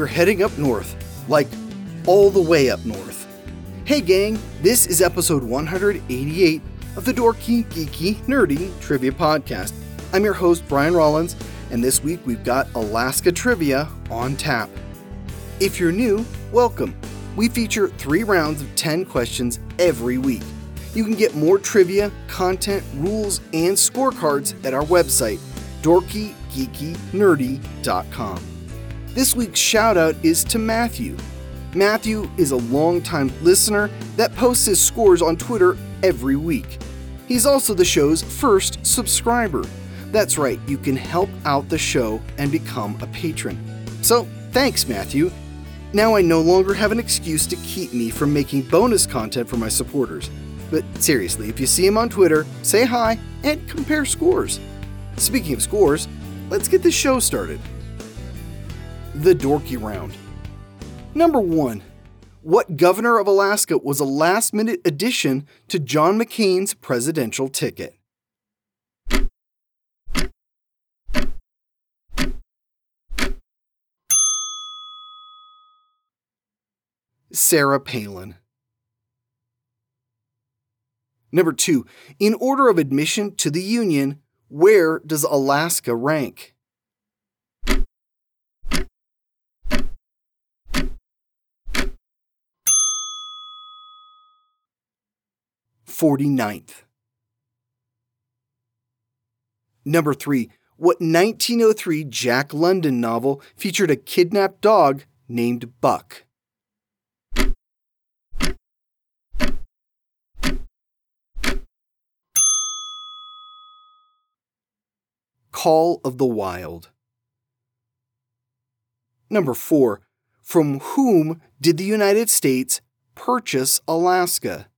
we're heading up north, like all the way up north. Hey, gang, this is episode 188 of the Dorky, Geeky, Nerdy Trivia Podcast. I'm your host, Brian Rollins, and this week we've got Alaska Trivia on tap. If you're new, welcome. We feature three rounds of 10 questions every week. You can get more trivia, content, rules, and scorecards at our website, dorkygeekynerdy.com. This week's shout out is to Matthew. Matthew is a longtime listener that posts his scores on Twitter every week. He's also the show's first subscriber. That's right, you can help out the show and become a patron. So, thanks, Matthew. Now I no longer have an excuse to keep me from making bonus content for my supporters. But seriously, if you see him on Twitter, say hi and compare scores. Speaking of scores, let's get the show started. The Dorky Round. Number 1. What governor of Alaska was a last minute addition to John McCain's presidential ticket? Sarah Palin. Number two, in order of admission to the Union, where does Alaska rank? Forty-ninth. Number three, what 1903 Jack London novel featured a kidnapped dog named Buck? Call of the Wild. Number 4. From whom did the United States purchase Alaska?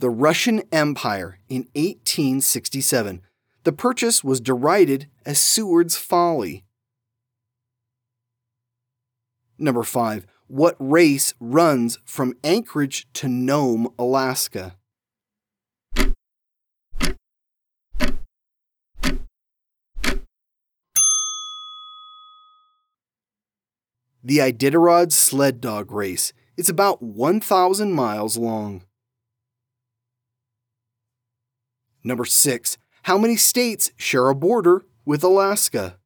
The Russian Empire in 1867. The purchase was derided as Seward's folly. Number 5 what race runs from Anchorage to Nome, Alaska. The Iditarod Sled Dog Race. It's about 1,000 miles long. Number 6. How many states share a border with Alaska?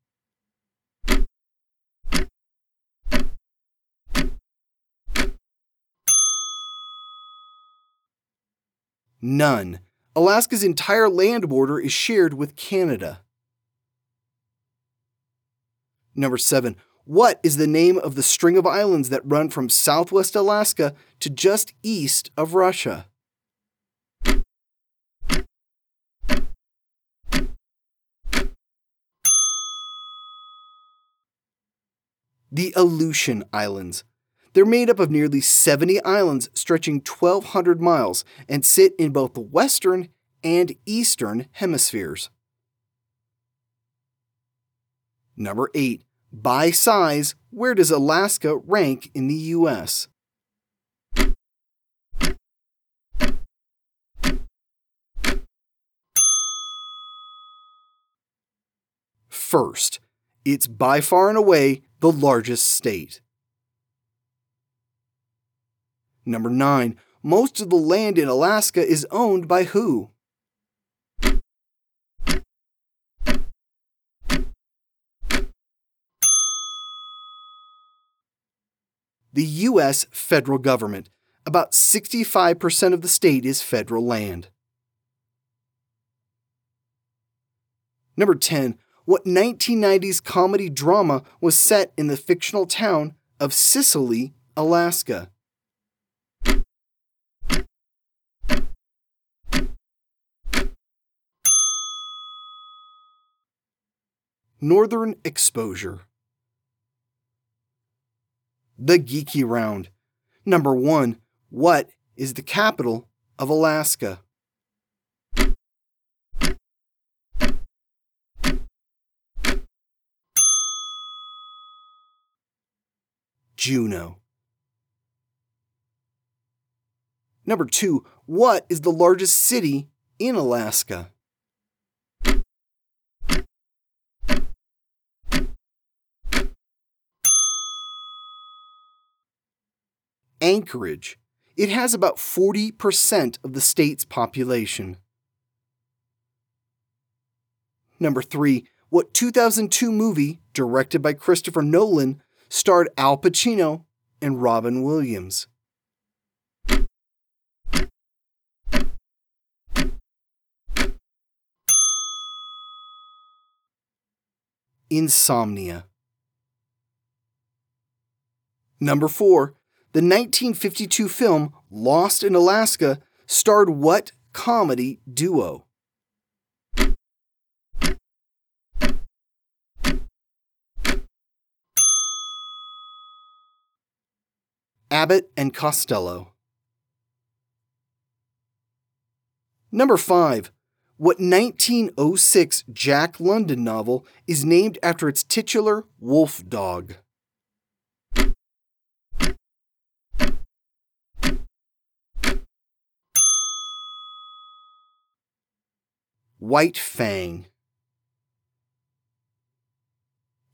None. Alaska's entire land border is shared with Canada. Number 7. What is the name of the string of islands that run from southwest Alaska to just east of Russia? The Aleutian Islands. They're made up of nearly 70 islands stretching 1,200 miles and sit in both the western and eastern hemispheres. Number 8. By size, where does Alaska rank in the U.S.? First, it's by far and away the largest state. Number 9. Most of the land in Alaska is owned by who? The U.S. federal government. About 65% of the state is federal land. Number 10. What 1990s comedy drama was set in the fictional town of Cicely, Alaska? Northern Exposure. The Geeky Round. Number 1. What is the capital of Alaska? Juneau. Number 2. What is the largest city in Alaska? Anchorage. It has about 40% of the state's population. Number 3. What 2002 movie, directed by Christopher Nolan, starred Al Pacino and Robin Williams? Insomnia. Number 4. The 1952 film Lost in Alaska starred what comedy duo? Abbott and Costello. Number 5. What 1906 Jack London novel is named after its titular wolf dog? White Fang.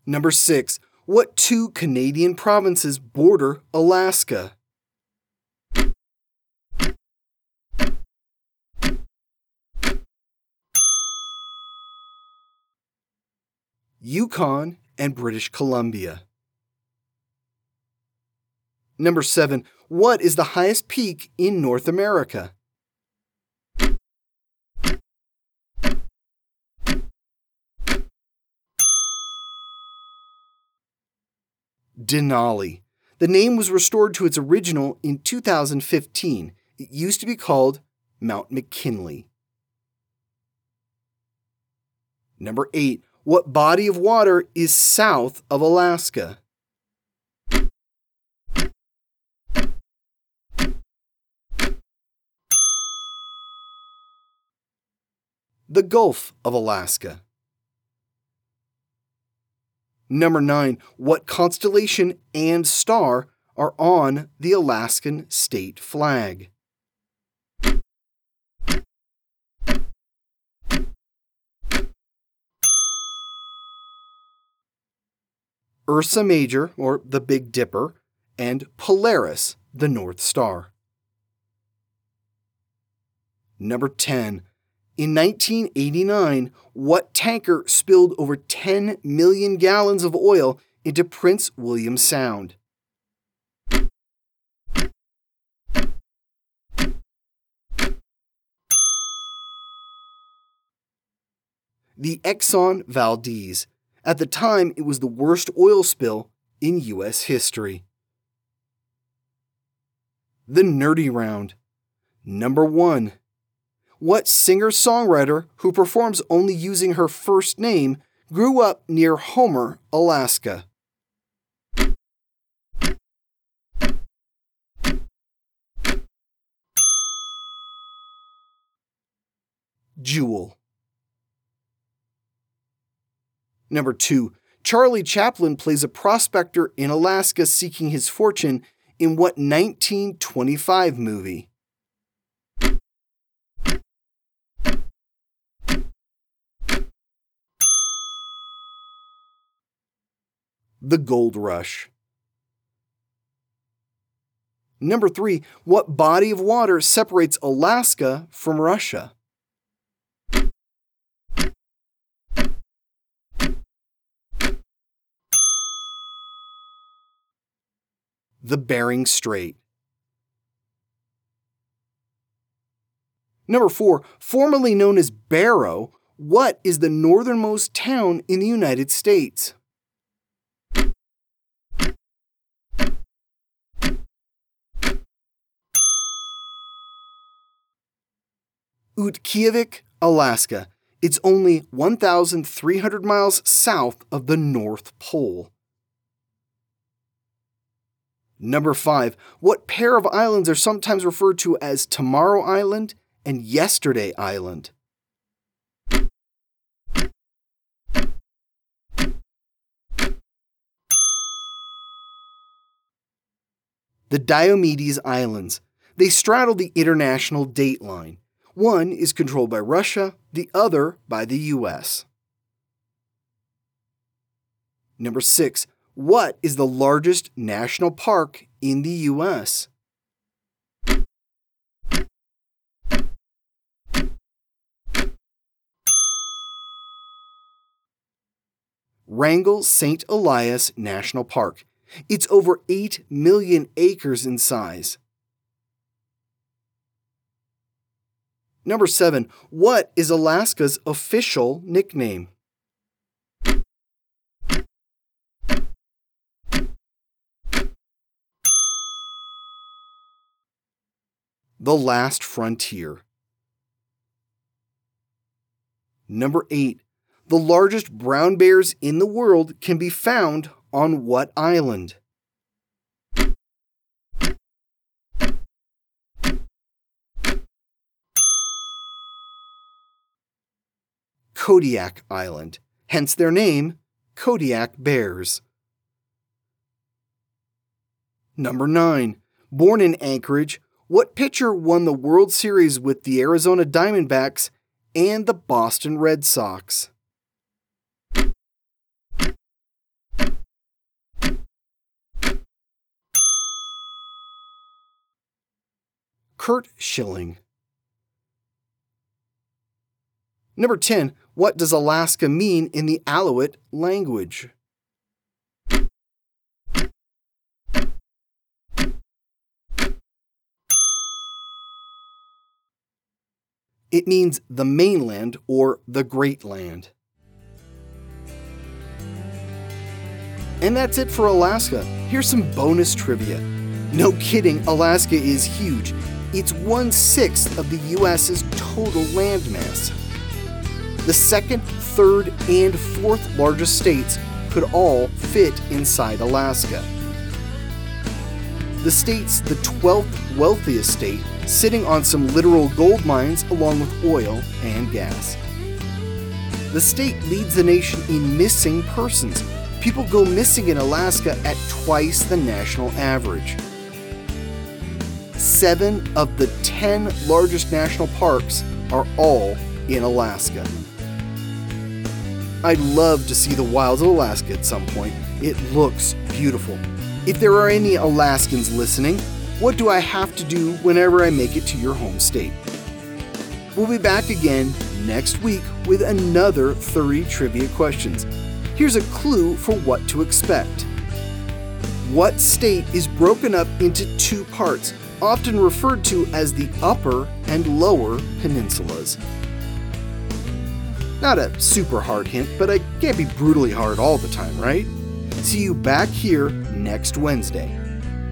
Number 6. What two Canadian provinces border Alaska? Yukon and British Columbia. Number 7. What is the highest peak in North America? Denali. The name was restored to its original in 2015. It used to be called Mount McKinley. Number 8. What body of water is south of Alaska? The Gulf of Alaska. Number 9. What constellation and star are on the Alaskan state flag? Ursa Major, or the Big Dipper, and Polaris, the North Star. Number 10. In 1989, what tanker spilled over 10 million gallons of oil into Prince William Sound? The Exxon Valdez. At the time, it was the worst oil spill in U.S. history. The Nerdy Round. Number 1 what singer songwriter who performs only using her first name grew up near Homer, Alaska? Jewel. Number two, Charlie Chaplin plays a prospector in Alaska seeking his fortune in what 1925 movie? The gold rush. Number three, what body of water separates Alaska from Russia? The Bering Strait. Number four, formerly known as Barrow, what is the northernmost town in the United States? Utqiagvik, Alaska. It's only 1,300 miles south of the North Pole. Number 5. What pair of islands are sometimes referred to as Tomorrow Island and Yesterday Island? The Diomedes Islands. They straddle the international date line. One is controlled by Russia, the other by the US. Number 6. What is the largest national park in the US? Wrangell St. Elias National Park. It's over 8 million acres in size. Number 7. What is Alaska's official nickname? The Last Frontier. Number 8. The largest brown bears in the world can be found on what island? Kodiak Island, hence their name, Kodiak Bears. Number 9. Born in Anchorage, what pitcher won the World Series with the Arizona Diamondbacks and the Boston Red Sox? Curt Schilling. Number 10. What does Alaska mean in the Aleut language? It means the mainland or the Great Land. And that's it for Alaska. Here's some bonus trivia. No kidding, Alaska is huge. It's one sixth of the US's total landmass. The second, third, and fourth largest states could all fit inside Alaska. The state's the 12th wealthiest state sitting on some literal gold mines along with oil and gas. The state leads the nation in missing persons. People go missing in Alaska at twice the national average. Seven of the 10 largest national parks are all in Alaska. I'd love to see the wilds of Alaska at some point. It looks beautiful. If there are any Alaskans listening, what do I have to do whenever I make it to your home state? We'll be back again next week with another 30 trivia questions. Here's a clue for what to expect. What state is broken up into two parts, often referred to as the upper and lower peninsulas? Not a super hard hint, but I can't be brutally hard all the time, right? See you back here next Wednesday.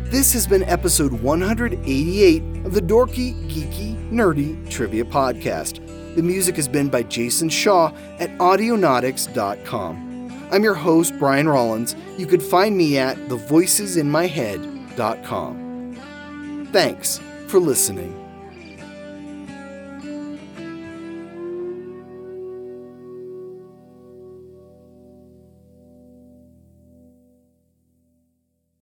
This has been episode 188 of the Dorky, Geeky, Nerdy Trivia Podcast. The music has been by Jason Shaw at Audionautix.com. I'm your host, Brian Rollins. You can find me at thevoicesinmyhead.com. Thanks for listening.